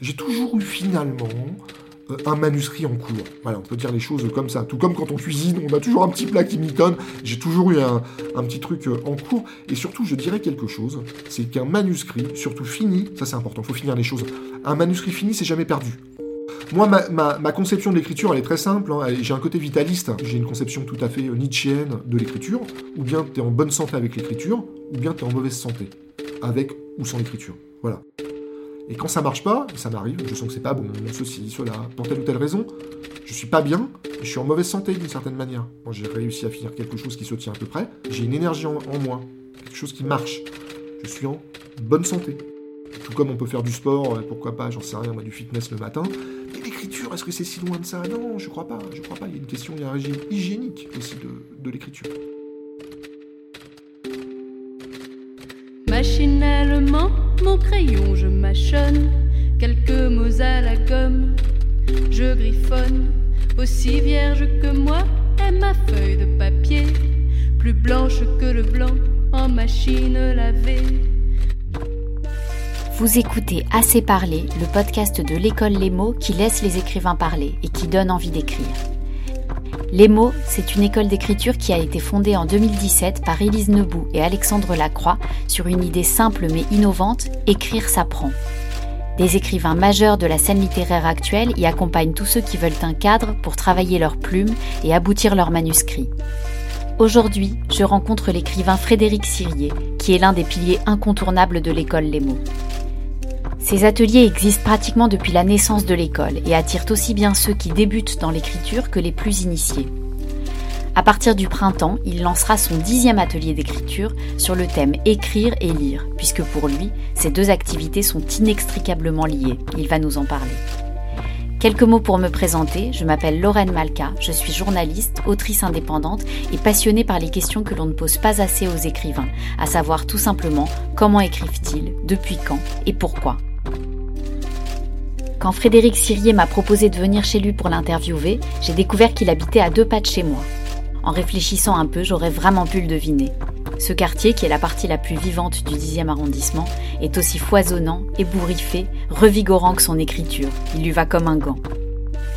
j'ai toujours eu finalement euh, un manuscrit en cours. Voilà, on peut dire les choses comme ça. Tout comme quand on cuisine, on a toujours un petit plat qui mitonne. J'ai toujours eu un, petit truc euh, en cours. Et surtout, je dirais quelque chose, c'est qu'un manuscrit, surtout fini, ça c'est important, il faut finir les choses. Un manuscrit fini, c'est jamais perdu. Moi, ma, conception de l'écriture, elle est très simple. Hein. J'ai un côté vitaliste. J'ai une conception tout à fait euh, nietzschéenne de l'écriture. Ou bien tu es en bonne santé avec l'écriture, ou bien tu es en mauvaise santé. Avec ou sans l'écriture. Voilà. Et quand ça marche pas, ça m'arrive, je sens que c'est pas bon, ceci, cela, pour telle ou telle raison, je suis pas bien, je suis en mauvaise santé d'une certaine manière. J'ai réussi à finir quelque chose qui se tient à peu près, j'ai une énergie en, moi, quelque chose qui marche. Je suis en bonne santé. Tout comme on peut faire du sport, euh, pourquoi pas, j'en sais rien, moi, du fitness le matin. Mais l'écriture, est-ce que c'est si loin de ça? Non, je crois pas, je crois pas. Il y a une question, il y a un régime hygiénique aussi de l'écriture. Machinalement, mon crayon, je mâchonne quelques mots à la gomme. Je griffonne, aussi vierge que moi est ma feuille de papier, plus blanche que le blanc en machine lavée. Vous écoutez Assez parler, le podcast de l'école Les mots qui laisse les écrivains parler et qui donne envie d'écrire. Les mots, c'est une école d'écriture qui a été fondée en 2017 par Élise Nebout et Alexandre Lacroix sur une idée simple mais innovante, écrire s'apprend. Des écrivains majeurs de la scène littéraire actuelle y accompagnent tous ceux qui veulent un cadre pour travailler leurs plumes et aboutir leurs manuscrits. Aujourd'hui, je rencontre l'écrivain Frédéric Sirier, qui est l'un des piliers incontournables de l'école Les mots. Ces ateliers existent pratiquement depuis la naissance de l'école et attirent aussi bien ceux qui débutent dans l'écriture que les plus initiés. À partir du printemps, il lancera son dixième atelier d'écriture sur le thème écrire et lire, puisque pour lui, ces deux activités sont inextricablement liées. Il va nous en parler. Quelques mots pour me présenter, je m'appelle Lorraine Malka, je suis journaliste, autrice indépendante et passionnée par les questions que l'on ne pose pas assez aux écrivains, à savoir tout simplement comment écrivent-ils, depuis quand et pourquoi. Quand Frédéric Sirier m'a proposé de venir chez lui pour l'interviewer, j'ai découvert qu'il habitait à deux pas de chez moi. En réfléchissant un peu, j'aurais vraiment pu le deviner. Ce quartier, qui est la partie la plus vivante du 10e arrondissement, est aussi foisonnant, ébouriffé, revigorant que son écriture. Il lui va comme un gant.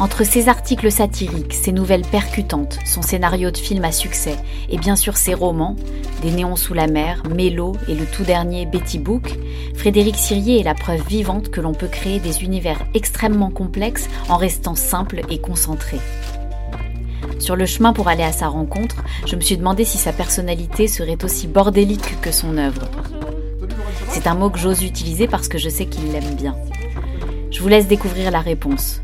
Entre ses articles satiriques, ses nouvelles percutantes, son scénario de film à succès et bien sûr ses romans, Des néons sous la mer, Mélo et le tout dernier Betty Book, Frédéric Sirier est la preuve vivante que l'on peut créer des univers extrêmement complexes en restant simple et concentré. Sur le chemin pour aller à sa rencontre, je me suis demandé si sa personnalité serait aussi bordélique que son œuvre. C'est un mot que j'ose utiliser parce que je sais qu'il l'aime bien. Je vous laisse découvrir la réponse.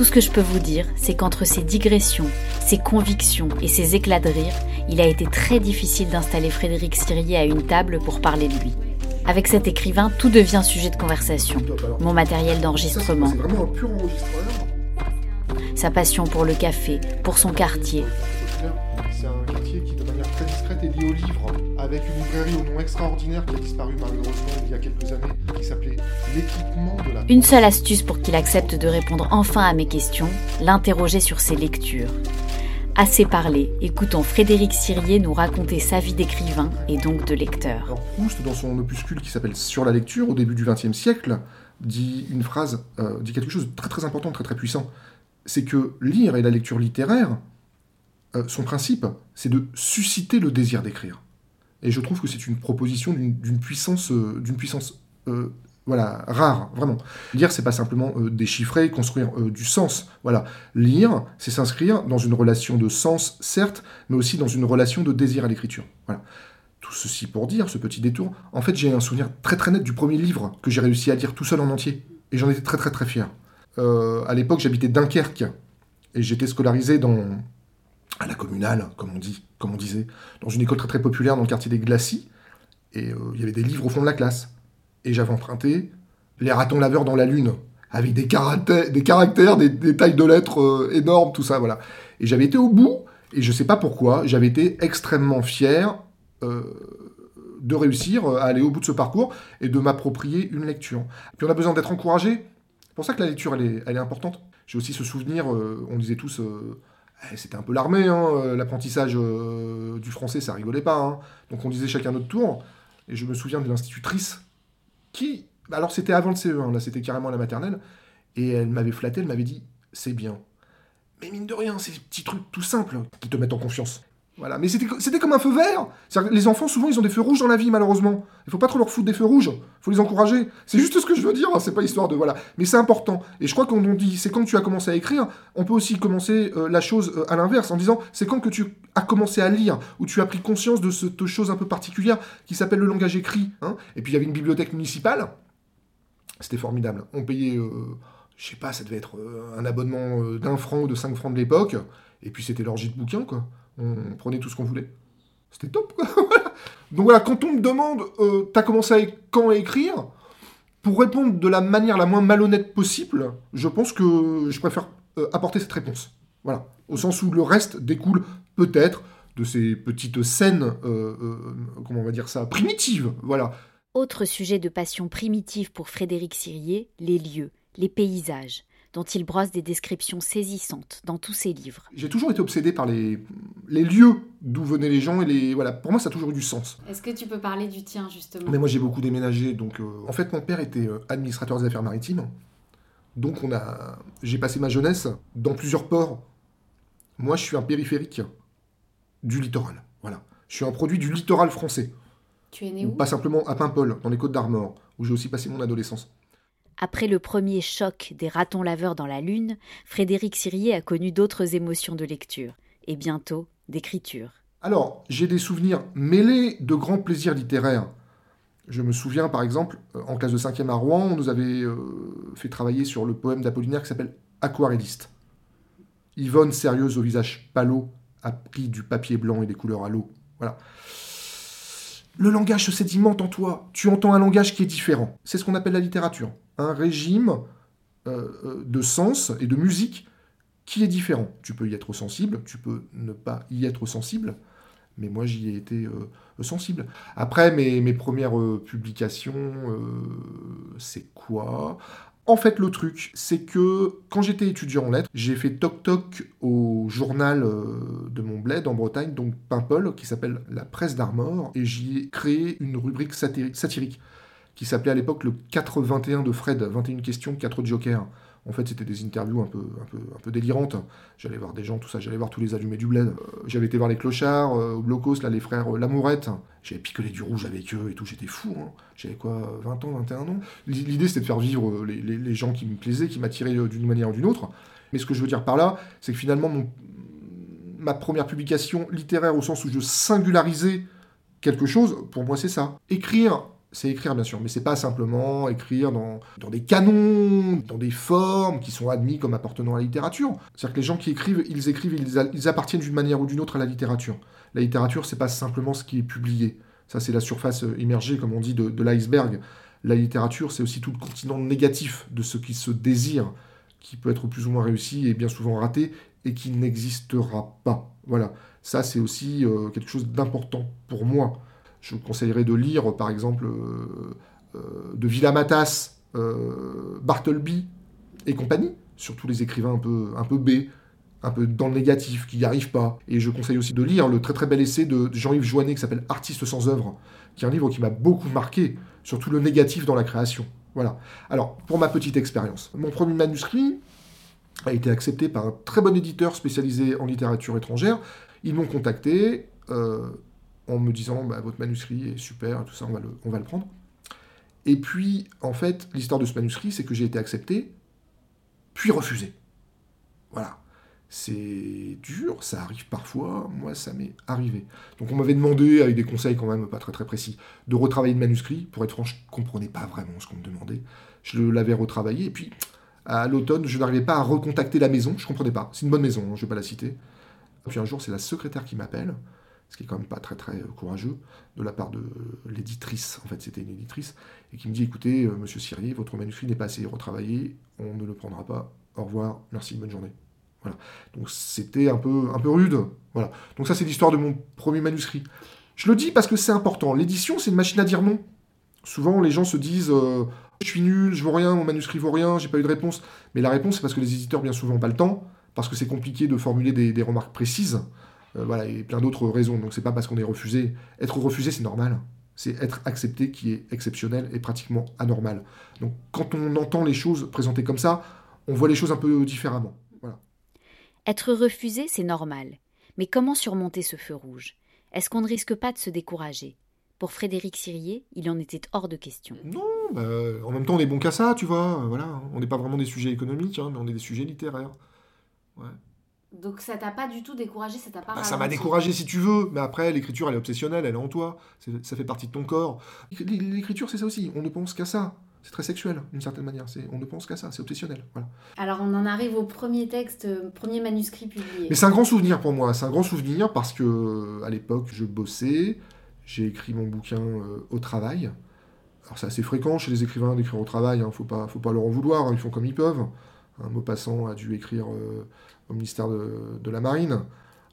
Tout ce que je peux vous dire, c'est qu'entre ses digressions, ses convictions et ses éclats de rire, il a été très difficile d'installer Frédéric Sirier à une table pour parler de lui. Avec cet écrivain, tout devient sujet de conversation. Mon matériel d'enregistrement. Sa passion pour le café, pour son quartier. Très discrète, est lié au livre avec une librairie au nom extraordinaire qui a disparu malheureusement il y a quelques années, qui s'appelait L'équipement de la... Une seule astuce pour qu'il accepte de répondre enfin à mes questions, l'interroger sur ses lectures. Assez parlé, écoutons Frédéric Sirier nous raconter sa vie d'écrivain et donc de lecteur. Alors Proust, dans son opuscule qui s'appelle Sur la lecture, au début du XXe siècle, dit une phrase, euh, dit quelque chose de très très important, très très puissant. C'est que lire et la lecture littéraire, euh, son principe, c'est de susciter le désir d'écrire. Et je trouve que c'est une proposition d'une puissance, euh, d'une puissance euh, voilà, rare, vraiment. Lire, c'est pas simplement euh, déchiffrer, construire du sens. Voilà. Lire, c'est s'inscrire dans une relation de sens, certes, mais aussi dans une relation de désir à l'écriture. Voilà. Tout ceci pour dire, ce petit détour, en fait, j'ai un souvenir très très net du premier livre que j'ai réussi à lire tout seul en entier. Et j'en étais très très très fier. à l'époque, j'habitais Dunkerque et j'étais scolarisé dans, à la communale, comme on disait, dans une école très très populaire dans le quartier des Glacis. Et euh, il y avait des livres au fond de la classe. Et j'avais emprunté Les ratons laveurs dans la lune, avec des caractères, des, tailles de lettres euh, énormes, tout ça, voilà. Et j'avais été au bout, et je sais pas pourquoi, j'avais été extrêmement fier euh, de réussir à aller au bout de ce parcours et de m'approprier une lecture. Puis on a besoin d'être encouragé. C'est pour ça que la lecture, elle est, importante. J'ai aussi ce souvenir, on disait tous c'était un peu l'armée, hein, euh, l'apprentissage euh, du français, ça rigolait pas. Hein. Donc on disait chacun notre tour. Et je me souviens de l'institutrice qui Alors c'était avant le CE1, là c'était carrément la maternelle. Et elle m'avait flatté, elle m'avait dit c'est bien. Mais mine de rien, des petits trucs tout simples qui te mettent en confiance. Voilà, mais c'était comme un feu vert. Les enfants, souvent, ils ont des feux rouges dans la vie, malheureusement. Il faut pas trop leur foutre des feux rouges. Il faut les encourager. C'est juste ce que je veux dire. Hein, c'est pas histoire de voilà. Mais c'est important. Et je crois qu'on dit, c'est quand tu as commencé à écrire. On peut aussi commencer euh, la chose euh, à l'inverse en disant, c'est quand que tu as commencé à lire ou tu as pris conscience de cette chose un peu particulière qui s'appelle le langage écrit. Hein. Et puis il y avait une bibliothèque municipale. C'était formidable. On payait, euh, je sais pas, ça devait être un abonnement d'un franc ou de cinq francs de l'époque. Et puis c'était l'orgie de bouquins, quoi on prenait tout ce qu'on voulait. C'était top, quoi. Donc voilà, quand on me demande, euh, t'as commencé à, quand écrire, pour répondre de la manière la moins malhonnête possible, je pense que je préfère euh, apporter cette réponse. Voilà. Au sens où le reste découle peut-être de ces petites scènes, euh, comment on va dire ça, primitives. Voilà. Autre sujet de passion primitive pour Frédéric Sirier, les lieux, les paysages dont il brosse des descriptions saisissantes dans tous ses livres. J'ai toujours été obsédé par les, les lieux d'où venaient les gens et les voilà. Pour moi, ça a toujours eu du sens. Est-ce que tu peux parler du tien justement? Mais moi, j'ai beaucoup déménagé, donc euh, en fait, mon père était euh, administrateur des affaires maritimes, donc on a, j'ai passé ma jeunesse dans plusieurs ports. Moi, je suis un périphérique du littoral. Voilà, je suis un produit du littoral français. Tu es né où? Pas simplement à Paimpol, dans les Côtes d'Armor, où j'ai aussi passé mon adolescence. Après le premier choc des ratons laveurs dans la Lune, Frédéric Sirier a connu d'autres émotions de lecture, et bientôt d'écriture. Alors, j'ai des souvenirs mêlés de grands plaisirs littéraires. Je me souviens, par exemple, euh, en classe de 5e à Rouen, on nous avait euh, fait travailler sur le poème d'Apollinaire qui s'appelle Aquarelliste. Yvonne, sérieuse au visage pâlot, a pris du papier blanc et des couleurs à l'eau. Voilà. Le langage se sédimente en toi. Tu entends un langage qui est différent. C'est ce qu'on appelle la littérature un régime euh, euh, de sens et de musique qui est différent. Tu peux y être sensible, tu peux ne pas y être sensible, mais moi j'y ai été euh, sensible. Après, mes, mes premières publications, c'est quoi? En fait, le truc, c'est que quand j'étais étudiant en lettres, j'ai fait toc-toc au journal de mon bled en Bretagne, donc Paimpol, qui s'appelle La Presse d'Armor, et j'y ai créé une rubrique satirique qui s'appelait à l'époque le 4-21 de Fred, 21 questions, 4 jokers. En fait, c'était des interviews un peu, un peu, délirantes. J'allais voir des gens, tout ça, j'allais voir tous les allumés du bled. Euh, j'avais été voir les clochards, euh, au blocos, là, les frères euh, Lamourette. J'avais picolé du rouge avec eux et tout, j'étais fou. Hein. J'avais quoi, 20 ans, 21 ans? L'idée, c'était de faire vivre les, les, gens qui me plaisaient, qui m'attiraient d'une manière ou d'une autre. Mais ce que je veux dire par là, c'est que finalement, ma première publication littéraire, au sens où je singularisais quelque chose, pour moi, c'est ça. Écrire c'est écrire bien sûr, mais c'est pas simplement écrire dans, dans, des canons, dans des formes qui sont admis comme appartenant à la littérature. C'est-à-dire que les gens qui écrivent, ils écrivent, ils, ils appartiennent d'une manière ou d'une autre à la littérature. La littérature, c'est pas simplement ce qui est publié. Ça, c'est la surface immergée, comme on dit, de, de l'iceberg. La littérature, c'est aussi tout le continent négatif de ce qui se désire, qui peut être plus ou moins réussi et bien souvent raté, et qui n'existera pas. Voilà. Ça, c'est aussi euh, quelque chose d'important pour moi je vous conseillerais de lire, par exemple, euh, euh, de Villamatas, euh, Bartleby et compagnie, surtout les écrivains un peu, un peu B, un peu dans le négatif, qui n'y arrivent pas. Et je conseille aussi de lire le très très bel essai de Jean-Yves Joannet qui s'appelle Artiste sans œuvre, qui est un livre qui m'a beaucoup marqué, surtout le négatif dans la création. Voilà. Alors, pour ma petite expérience, mon premier manuscrit a été accepté par un très bon éditeur spécialisé en littérature étrangère. Ils m'ont contacté en me disant bah, votre manuscrit est super, tout ça, on va, le, prendre. Et puis, en fait, l'histoire de ce manuscrit, c'est que j'ai été accepté, puis refusé. Voilà. C'est dur, ça arrive parfois, moi ça m'est arrivé. Donc on m'avait demandé, avec des conseils quand même pas très très précis, de retravailler le manuscrit. Pour être franc, je ne comprenais pas vraiment ce qu'on me demandait. Je l'avais retravaillé, et puis à l'automne, je n'arrivais pas à recontacter la maison, je ne comprenais pas. C'est une bonne maison, hein, je ne vais pas la citer. Puis un jour, c'est la secrétaire qui m'appelle, ce qui est quand même pas très très courageux, de la part de l'éditrice, en fait c'était une éditrice, et qui me dit écoutez, euh, monsieur Sirier, votre manuscrit n'est pas assez retravaillé, on ne le prendra pas, au revoir, merci, bonne journée. Voilà. Donc c'était un peu, rude. Voilà. Donc ça c'est l'histoire de mon premier manuscrit. Je le dis parce que c'est important. L'édition, c'est une machine à dire non. Souvent, les gens se disent euh, Je suis nul, je vaux rien, mon manuscrit vaut rien, j'ai pas eu de réponse. Mais la réponse, c'est parce que les éditeurs, bien souvent, n'ont pas le temps, parce que c'est compliqué de formuler des remarques précises. Euh, voilà, et plein d'autres raisons. Donc c'est pas parce qu'on est refusé. Être refusé, c'est normal. c'est être accepté qui est exceptionnel et pratiquement anormal. Donc quand on entend les choses présentées comme ça, on voit les choses un peu différemment. Voilà. Être refusé, c'est normal. Mais comment surmonter ce feu rouge? Est-ce qu'on ne risque pas de se décourager? Pour Frédéric Sirier, il en était hors de question. Non, bah, en même temps, on est bon qu'à ça, tu vois. Voilà, on n'est pas vraiment des sujets économiques, hein, mais on est des sujets littéraires. Ouais. Donc ça t'a pas du tout découragé, ça t'a pas bah, Ça m'a découragé si tu veux, mais après l'écriture elle est obsessionnelle, elle est en toi, ça fait partie de ton corps. L'écriture c'est ça aussi, on ne pense qu'à ça. C'est très sexuel d'une certaine manière, on ne pense qu'à ça, c'est obsessionnel. Voilà. Alors on en arrive au premier texte, euh, premier manuscrit publié. Mais c'est un grand souvenir pour moi, c'est un grand souvenir parce que euh, à l'époque je bossais, j'ai écrit mon bouquin euh, au travail. Alors c'est assez fréquent chez les écrivains d'écrire au travail, hein, faut, pas, faut pas leur en vouloir, hein, ils font comme ils peuvent. Un mot passant a dû écrire au ministère de, la Marine.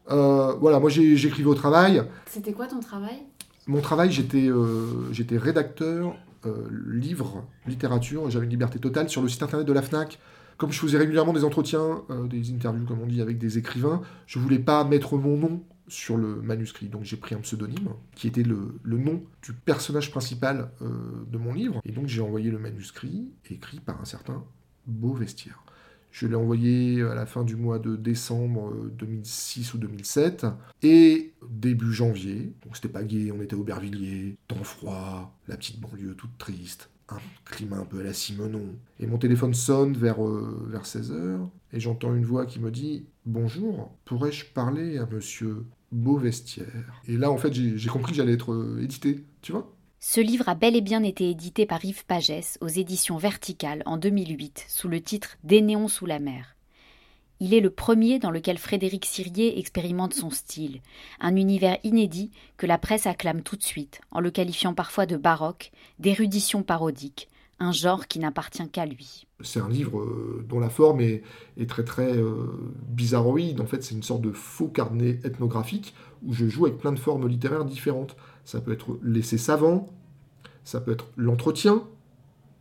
Euh, voilà, moi j'écrivais au travail. C'était quoi ton travail? Mon travail, j'étais euh, j'étais rédacteur, euh, livre, littérature, j'avais une liberté totale sur le site internet de la FNAC. Comme je faisais régulièrement des entretiens, des interviews, comme on dit, avec des écrivains, je voulais pas mettre mon nom sur le manuscrit. Donc j'ai pris un pseudonyme, qui était le, le nom du personnage principal de mon livre. Et donc j'ai envoyé le manuscrit, écrit par un certain Beau Vestiaire. Je l'ai envoyé à la fin du mois de décembre 2006 euh, ou 2007. Et début janvier, donc c'était pas gai, on était au Bervilliers, temps froid, la petite banlieue toute triste, un climat un peu à la Simonon. Et mon téléphone sonne vers, euh, vers 16h, et j'entends une voix qui me dit Bonjour, pourrais-je parler à monsieur Beauvestière Et là, en fait, j'ai compris que j'allais être euh, édité, tu vois? Ce livre a bel et bien été édité par Yves Pagès aux éditions Verticales en 2008 sous le titre Des néons sous la mer. Il est le premier dans lequel Frédéric Sirier expérimente son style, un univers inédit que la presse acclame tout de suite, en le qualifiant parfois de baroque, d'érudition parodique, un genre qui n'appartient qu'à lui. C'est un livre euh, dont la forme est, très très euh, bizarroïde. En fait, c'est une sorte de faux carnet ethnographique où je joue avec plein de formes littéraires différentes ça peut être l'essai savant, ça peut être l'entretien,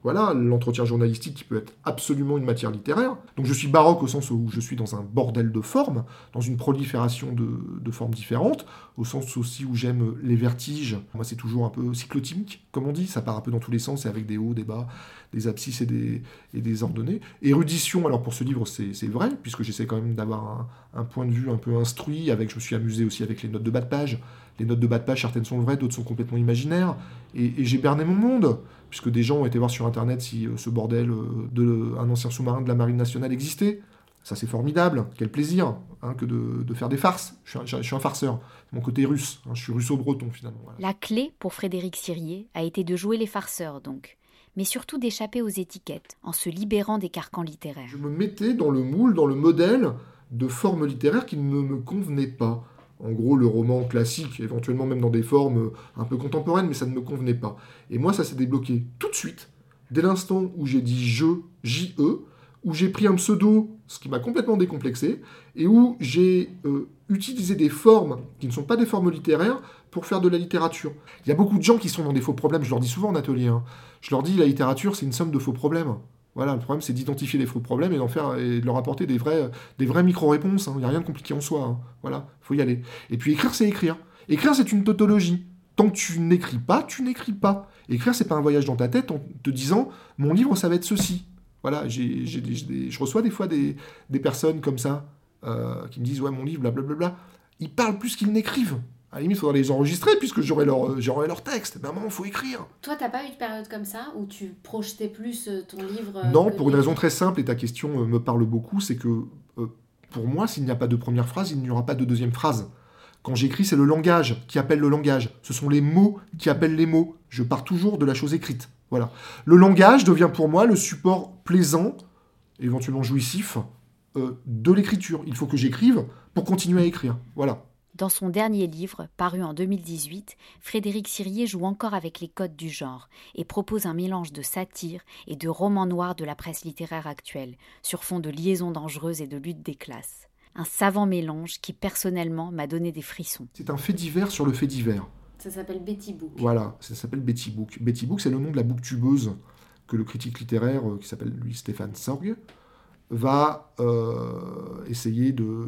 voilà, l'entretien journalistique qui peut être absolument une matière littéraire. Donc je suis baroque au sens où je suis dans un bordel de formes, dans une prolifération de, formes différentes, au sens aussi où j'aime les vertiges. Moi c'est toujours un peu cyclotimique, comme on dit, ça part un peu dans tous les sens, et avec des hauts, des bas, des abscisses et des, et des ordonnées. Érudition, alors pour ce livre c'est vrai, puisque j'essaie quand même d'avoir un, point de vue un peu instruit, avec, je me suis amusé aussi avec les notes de bas de page. Les notes de bas de page, certaines sont vraies, d'autres sont complètement imaginaires. Et, et j'ai berné mon monde puisque des gens ont été voir sur Internet si euh, ce bordel euh, de un ancien sous-marin de la Marine nationale existait. Ça, c'est formidable. Quel plaisir hein, que de, faire des farces. Je suis un, farceur. Mon côté russe. Hein, je suis russo-breton, finalement. La clé pour Frédéric Sirier a été de jouer les farceurs, donc. Mais surtout d'échapper aux étiquettes, en se libérant des carcans littéraires. Je me mettais dans le moule, dans le modèle de forme littéraire qui ne me convenait pas en gros le roman classique, éventuellement même dans des formes euh, un peu contemporaines, mais ça ne me convenait pas. Et moi, ça s'est débloqué tout de suite, dès l'instant où j'ai dit je, J-E, où j'ai pris un pseudo, ce qui m'a complètement décomplexé, et où j'ai euh, utilisé des formes qui ne sont pas des formes littéraires pour faire de la littérature. Il y a beaucoup de gens qui sont dans des faux problèmes, je leur dis souvent en atelier. Hein. Je leur dis la littérature, c'est une somme de faux problèmes. Voilà, le problème, c'est d'identifier les faux problèmes et faire et de leur apporter des vraies micro-réponses. Hein. Il n'y a rien de compliqué en soi. Hein. Voilà, faut y aller. Et puis écrire, c'est écrire. Écrire, c'est une tautologie. Tant que tu n'écris pas, tu n'écris pas. Écrire, c'est pas un voyage dans ta tête en te disant mon livre, ça va être ceci. Voilà, j'ai, je reçois des fois des, personnes comme ça euh, qui me disent ouais mon livre, blablabla. Ils parlent plus qu'ils n'écrivent. À la limite, il faudrait les enregistrer puisque j'aurai leur, euh, j'aurai leur texte. Mais il faut écrire. Toi, t'as pas eu de période comme ça où tu projetais plus euh, ton livre euh, Non, pour une raison très simple, et ta question me parle beaucoup, c'est que pour moi, s'il n'y a pas de première phrase, il n'y aura pas de deuxième phrase. Quand j'écris, c'est le langage qui appelle le langage. Ce sont les mots qui appellent les mots. Je pars toujours de la chose écrite. Voilà. Le langage devient pour moi le support plaisant, éventuellement jouissif, de l'écriture. Il faut que j'écrive pour continuer à écrire. Voilà. Dans son dernier livre, paru en 2018, Frédéric Sirier joue encore avec les codes du genre et propose un mélange de satire et de roman noir de la presse littéraire actuelle, sur fond de liaisons dangereuses et de lutte des classes. Un savant mélange qui, personnellement, m'a donné des frissons. C'est un fait divers sur le fait divers. Ça s'appelle Betty Book. Voilà, ça s'appelle Betty Book. Betty Book, c'est le nom de la booktubeuse que le critique littéraire, euh, qui s'appelle lui Stéphane Sorg, va euh, essayer de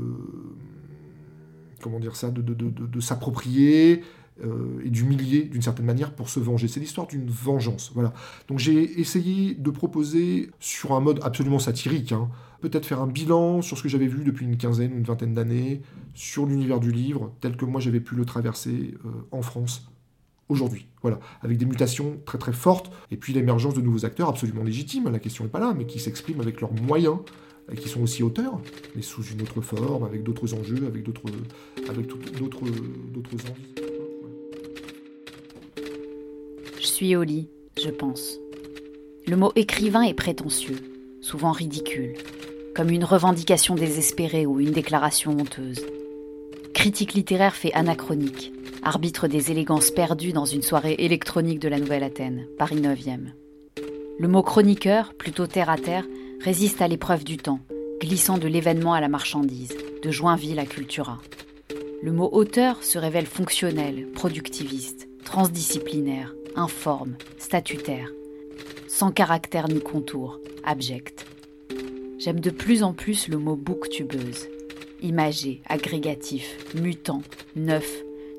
comment dire ça, de, s'approprier euh, et d'humilier d'une certaine manière pour se venger. C'est l'histoire d'une vengeance. Voilà. Donc j'ai essayé de proposer sur un mode absolument satirique, hein, peut-être faire un bilan sur ce que j'avais vu depuis une quinzaine ou une vingtaine d'années, sur l'univers du livre, tel que moi j'avais pu le traverser euh, en France aujourd'hui. Voilà, avec des mutations très très fortes, et puis l'émergence de nouveaux acteurs absolument légitimes, la question n'est pas là, mais qui s'expriment avec leurs moyens, qui sont aussi auteurs, mais sous une autre forme, avec d'autres enjeux, avec d'autres avec. Je suis au lit, je pense. Le mot écrivain est prétentieux, souvent ridicule, comme une revendication désespérée ou une déclaration honteuse. Critique littéraire fait anachronique, arbitre des élégances perdues dans une soirée électronique de la Nouvelle-Athènes, Paris 9e. Le mot chroniqueur, plutôt terre à terre, résiste à l'épreuve du temps, glissant de l'événement à la marchandise, de Joinville à Cultura. Le mot auteur se révèle fonctionnel, productiviste, transdisciplinaire, informe, statutaire, sans caractère ni contour, abject. J'aime de plus en plus le mot booktubeuse, imagé, agrégatif, mutant, neuf,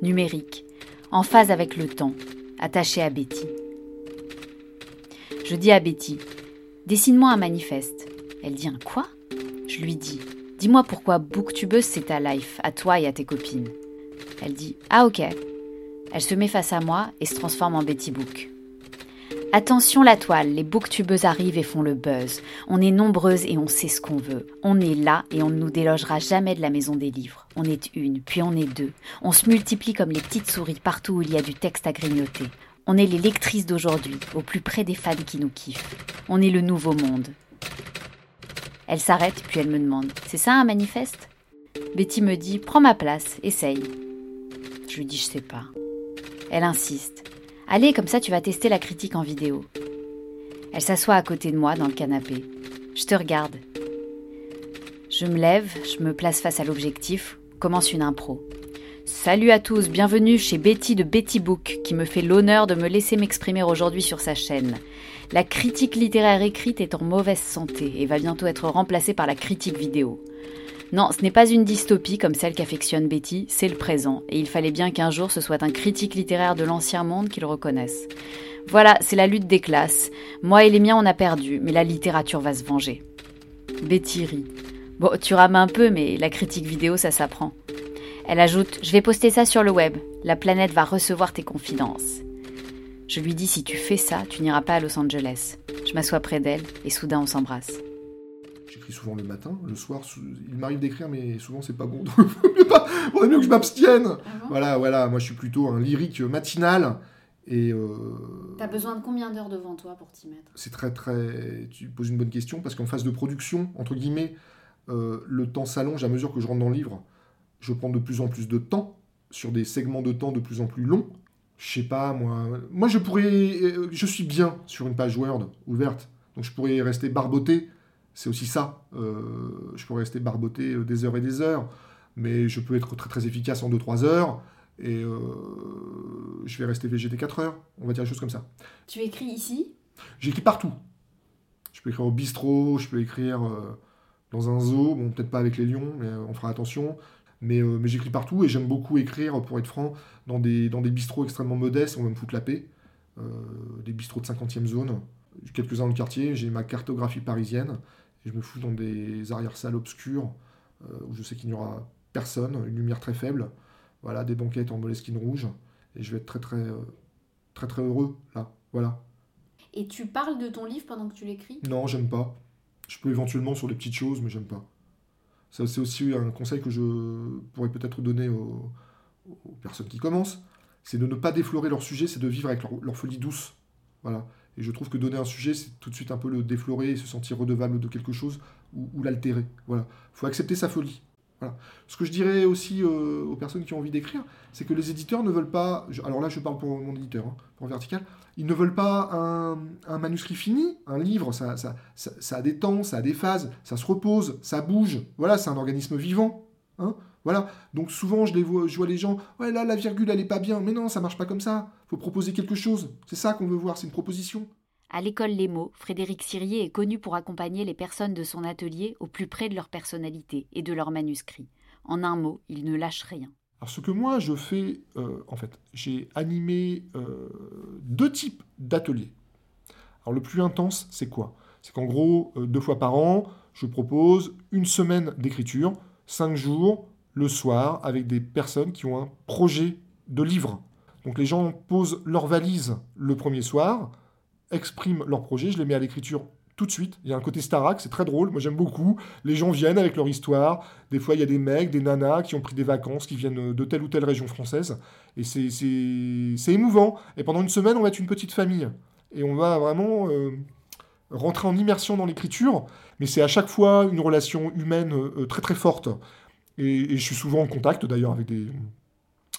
numérique, en phase avec le temps, attaché à Betty. Je dis à Betty, dessine-moi un manifeste. Elle dit un quoi? Je lui dis, dis-moi pourquoi booktubeuse c'est ta life, à toi et à tes copines. Elle dit, ah ok, elle se met face à moi et se transforme en Betty Book. Attention la toile, les booktubeuses arrivent et font le buzz. On est nombreuses et on sait ce qu'on veut. On est là et on ne nous délogera jamais de la maison des livres. On est une, puis on est deux. On se multiplie comme les petites souris partout où il y a du texte à grignoter. On est les lectrices d'aujourd'hui, au plus près des fans qui nous kiffent. On est le nouveau monde. Elle s'arrête puis elle me demande C'est ça un manifeste? Betty me dit Prends ma place, essaye. Je lui dis Je sais pas. Elle insiste. Allez, comme ça tu vas tester la critique en vidéo. Elle s'assoit à côté de moi dans le canapé. Je te regarde. Je me lève, je me place face à l'objectif, commence une impro. Salut à tous, bienvenue chez Betty de Betty Book, qui me fait l'honneur de me laisser m'exprimer aujourd'hui sur sa chaîne. La critique littéraire écrite est en mauvaise santé et va bientôt être remplacée par la critique vidéo. Non, ce n'est pas une dystopie comme celle qu'affectionne Betty, c'est le présent, et il fallait bien qu'un jour ce soit un critique littéraire de l'ancien monde qui le reconnaisse. Voilà, c'est la lutte des classes. Moi et les miens, on a perdu, mais la littérature va se venger. Betty rit. Bon, tu rames un peu, mais la critique vidéo, ça s'apprend. Elle ajoute Je vais poster ça sur le web. La planète va recevoir tes confidences. Je lui dis Si tu fais ça, tu n'iras pas à Los Angeles. Je m'assois près d'elle et soudain on s'embrasse. J'écris souvent le matin, le soir, il m'arrive d'écrire, mais souvent c'est pas bon. On est mieux que je m'abstienne. Ah voilà, voilà. Moi, je suis plutôt un lyrique matinal. Et euh, T'as besoin de combien d'heures devant toi pour t'y mettre? C'est très très. Tu poses une bonne question parce qu'en phase de production, entre guillemets, euh, le temps s'allonge à mesure que je rentre dans le livre. Je prends de plus en plus de temps sur des segments de temps de plus en plus longs. Je sais pas moi. Moi, je pourrais. Euh, je suis bien sur une page Word ouverte, donc je pourrais rester barboté c'est aussi ça. Euh, je pourrais rester barboté euh, des heures et des heures, mais je peux être très très efficace en 2-3 heures, et euh, je vais rester VGT 4 heures. On va dire des choses comme ça. Tu écris ici? J'écris partout. Je peux écrire au bistrot, je peux écrire dans un zoo, bon peut-être pas avec les lions, mais on fera attention. Mais, mais j'écris partout et j'aime beaucoup écrire, pour être franc, dans des, dans des bistrots extrêmement modestes, on va me foutre la paix. des bistrots de 50e zone, quelques-uns dans le quartier, j'ai ma cartographie parisienne, et je me fous dans des arrière-salles obscures euh, où je sais qu'il n'y aura personne, une lumière très faible, voilà, des banquettes en moleskine rouge, et je vais être très très euh, très très heureux là, voilà. Et tu parles de ton livre pendant que tu l'écris? Non, j'aime pas. Je peux éventuellement sur des petites choses, mais j'aime pas. C'est aussi un conseil que je pourrais peut-être donner aux, personnes qui commencent, c'est de ne pas déflorer leur sujet, c'est de vivre avec leur, folie douce. Voilà. Et je trouve que donner un sujet, c'est tout de suite un peu le déflorer et se sentir redevable de quelque chose ou, l'altérer. Voilà. Il faut accepter sa folie. Ce que je dirais aussi euh, aux personnes qui ont envie d'écrire, c'est que les éditeurs ne veulent pas. alors là, je parle pour mon éditeur, hein, pour Vertical. Ils ne veulent pas un, manuscrit fini. Un livre, ça, a des temps, ça a des phases, ça se repose, ça bouge. Voilà, c'est un organisme vivant. Hein voilà. Donc souvent, je, les vois, je vois les gens, ouais, là, la virgule, elle est pas bien. Mais non, ça marche pas comme ça. faut proposer quelque chose. C'est ça qu'on veut voir, c'est une proposition. À l'école Les Mots, Frédéric Sirier est connu pour accompagner les personnes de son atelier au plus près de leur personnalité et de leur manuscrit. En un mot, il ne lâche rien. Alors ce que moi je fais, euh, en fait, j'ai animé euh, deux types d'ateliers. Alors le plus intense, c'est quoi? C'est qu'en gros, euh, deux fois par an, je propose une semaine d'écriture, cinq jours, le soir, avec des personnes qui ont un projet de livre. Donc les gens posent leur valise le premier soir, expriment leur projet, je les mets à l'écriture tout de suite. Il y a un côté Starac, c'est très drôle, moi j'aime beaucoup. Les gens viennent avec leur histoire. Des fois, il y a des mecs, des nanas qui ont pris des vacances, qui viennent de telle ou telle région française. Et c'est- émouvant. Et pendant une semaine, on va être une petite famille. Et on va vraiment euh, rentrer en immersion dans l'écriture. Mais c'est à chaque fois une relation humaine euh, très très forte. Et je suis souvent en contact d'ailleurs avec des,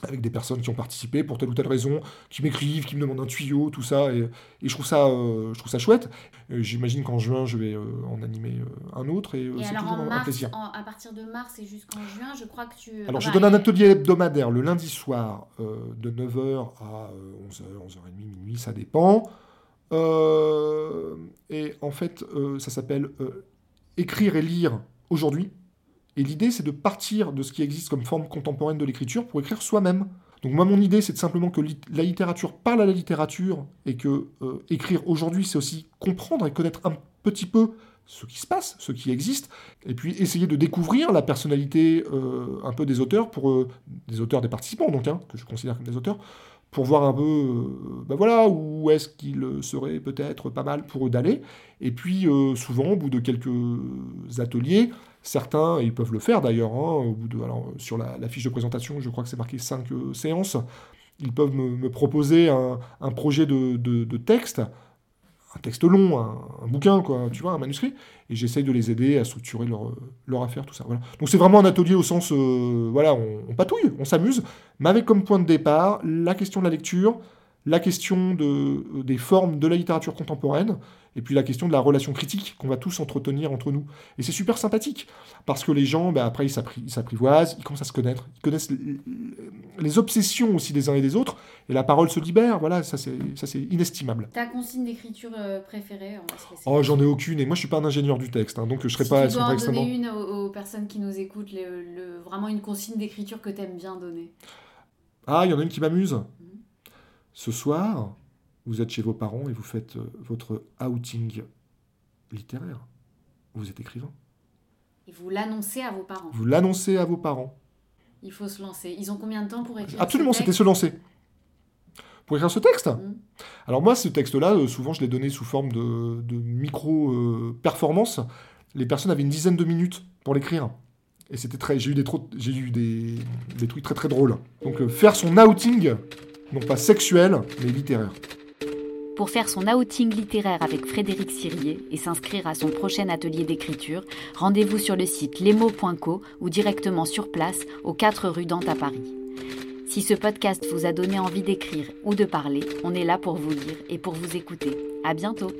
avec des personnes qui ont participé pour telle ou telle raison, qui m'écrivent, qui me demandent un tuyau, tout ça, et, et je, trouve ça, euh, je trouve ça chouette. Euh, J'imagine qu'en juin, je vais euh, en animer euh, un autre, et, Et c'est toujours en un mars, plaisir. en- à partir de mars et jusqu'en juin, je crois que tu... Alors, je Enfin, donne un atelier hebdomadaire le lundi soir de 9h à euh, 11h, 11h30, minuit, ça dépend. Et en fait, ça s'appelle Écrire et lire aujourd'hui. Et l'idée, c'est de partir de ce qui existe comme forme contemporaine de l'écriture pour écrire soi-même. Donc moi, mon idée, c'est simplement que la littérature parle à la littérature et que euh, écrire aujourd'hui, c'est aussi comprendre et connaître un petit peu ce qui se passe, ce qui existe, et puis essayer de découvrir la personnalité euh, un peu des auteurs, pour euh, des auteurs, des participants donc, hein, que je considère comme des auteurs, pour voir un peu, euh, ben voilà, où est-ce qu'il serait peut-être pas mal pour eux d'aller. Et puis euh, souvent, au bout de quelques ateliers, certains, ils peuvent le faire d'ailleurs, hein, au bout de, alors, sur la, fiche de présentation, je crois que c'est marqué 5 séances, ils peuvent me, proposer un, projet de texte, un texte long, un, bouquin, quoi, tu vois, un manuscrit, et j'essaye de les aider à structurer leur, affaire, tout ça. Voilà. Donc c'est vraiment un atelier au sens, euh, voilà, on patouille, on s'amuse, mais avec comme point de départ la question de la lecture, la question de, euh, des formes de la littérature contemporaine, et puis la question de la relation critique qu'on va tous entretenir entre nous. Et c'est super sympathique, parce que les gens, bah, après, ils s'appri- ils s'apprivoisent, ils commencent à se connaître, ils connaissent les obsessions aussi des uns et des autres, et la parole se libère, voilà, ça c'est inestimable. Ta consigne d'écriture euh, préférée Oh, j'en ai aucune, et moi je suis pas un ingénieur du texte, hein, donc je serais si pas tu dois en extrêmement... donner une aux, aux personnes qui nous écoutent, le, le- vraiment une consigne d'écriture que tu aimes bien donner. Ah, il y en a une qui m'amuse. Ce soir, vous êtes chez vos parents et vous faites euh, votre outing littéraire. Vous êtes écrivain. Et vous l'annoncez à vos parents. Vous l'annoncez à vos parents. Il faut se lancer. Ils ont combien de temps pour écrire Absolument, c'était se lancer. Pour écrire ce texte Mhm. Alors moi, ce texte-là, euh, souvent, je l'ai donné sous forme de, de micro-performance. Les personnes avaient une dizaine de minutes pour l'écrire. Et c'était très... J'ai eu, des, trop- eu des, des trucs très très drôles. Donc euh, faire son outing, non pas sexuel, mais littéraire. Pour faire son outing littéraire avec Frédéric Sirier et s'inscrire à son prochain atelier d'écriture, rendez-vous sur le site lesmots.co ou directement sur place aux 4 rue Dante à Paris. Si ce podcast vous a donné envie d'écrire ou de parler, on est là pour vous lire et pour vous écouter. À bientôt!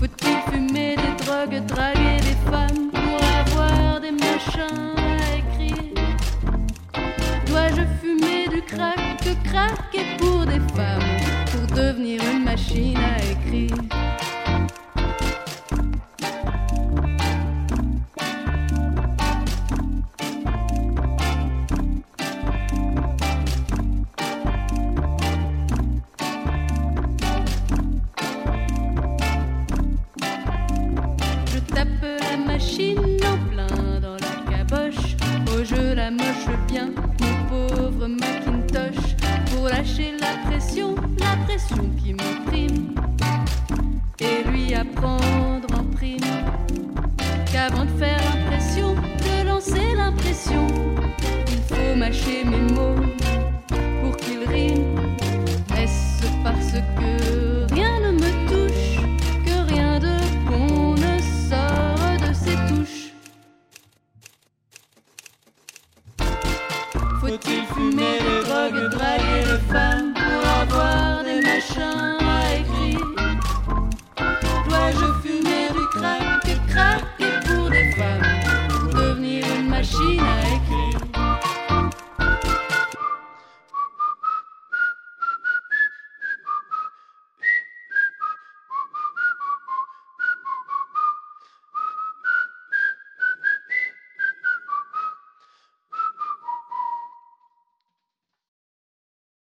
Faut-il fumer des drogues, draguer des femmes pour avoir des machins? Une machine à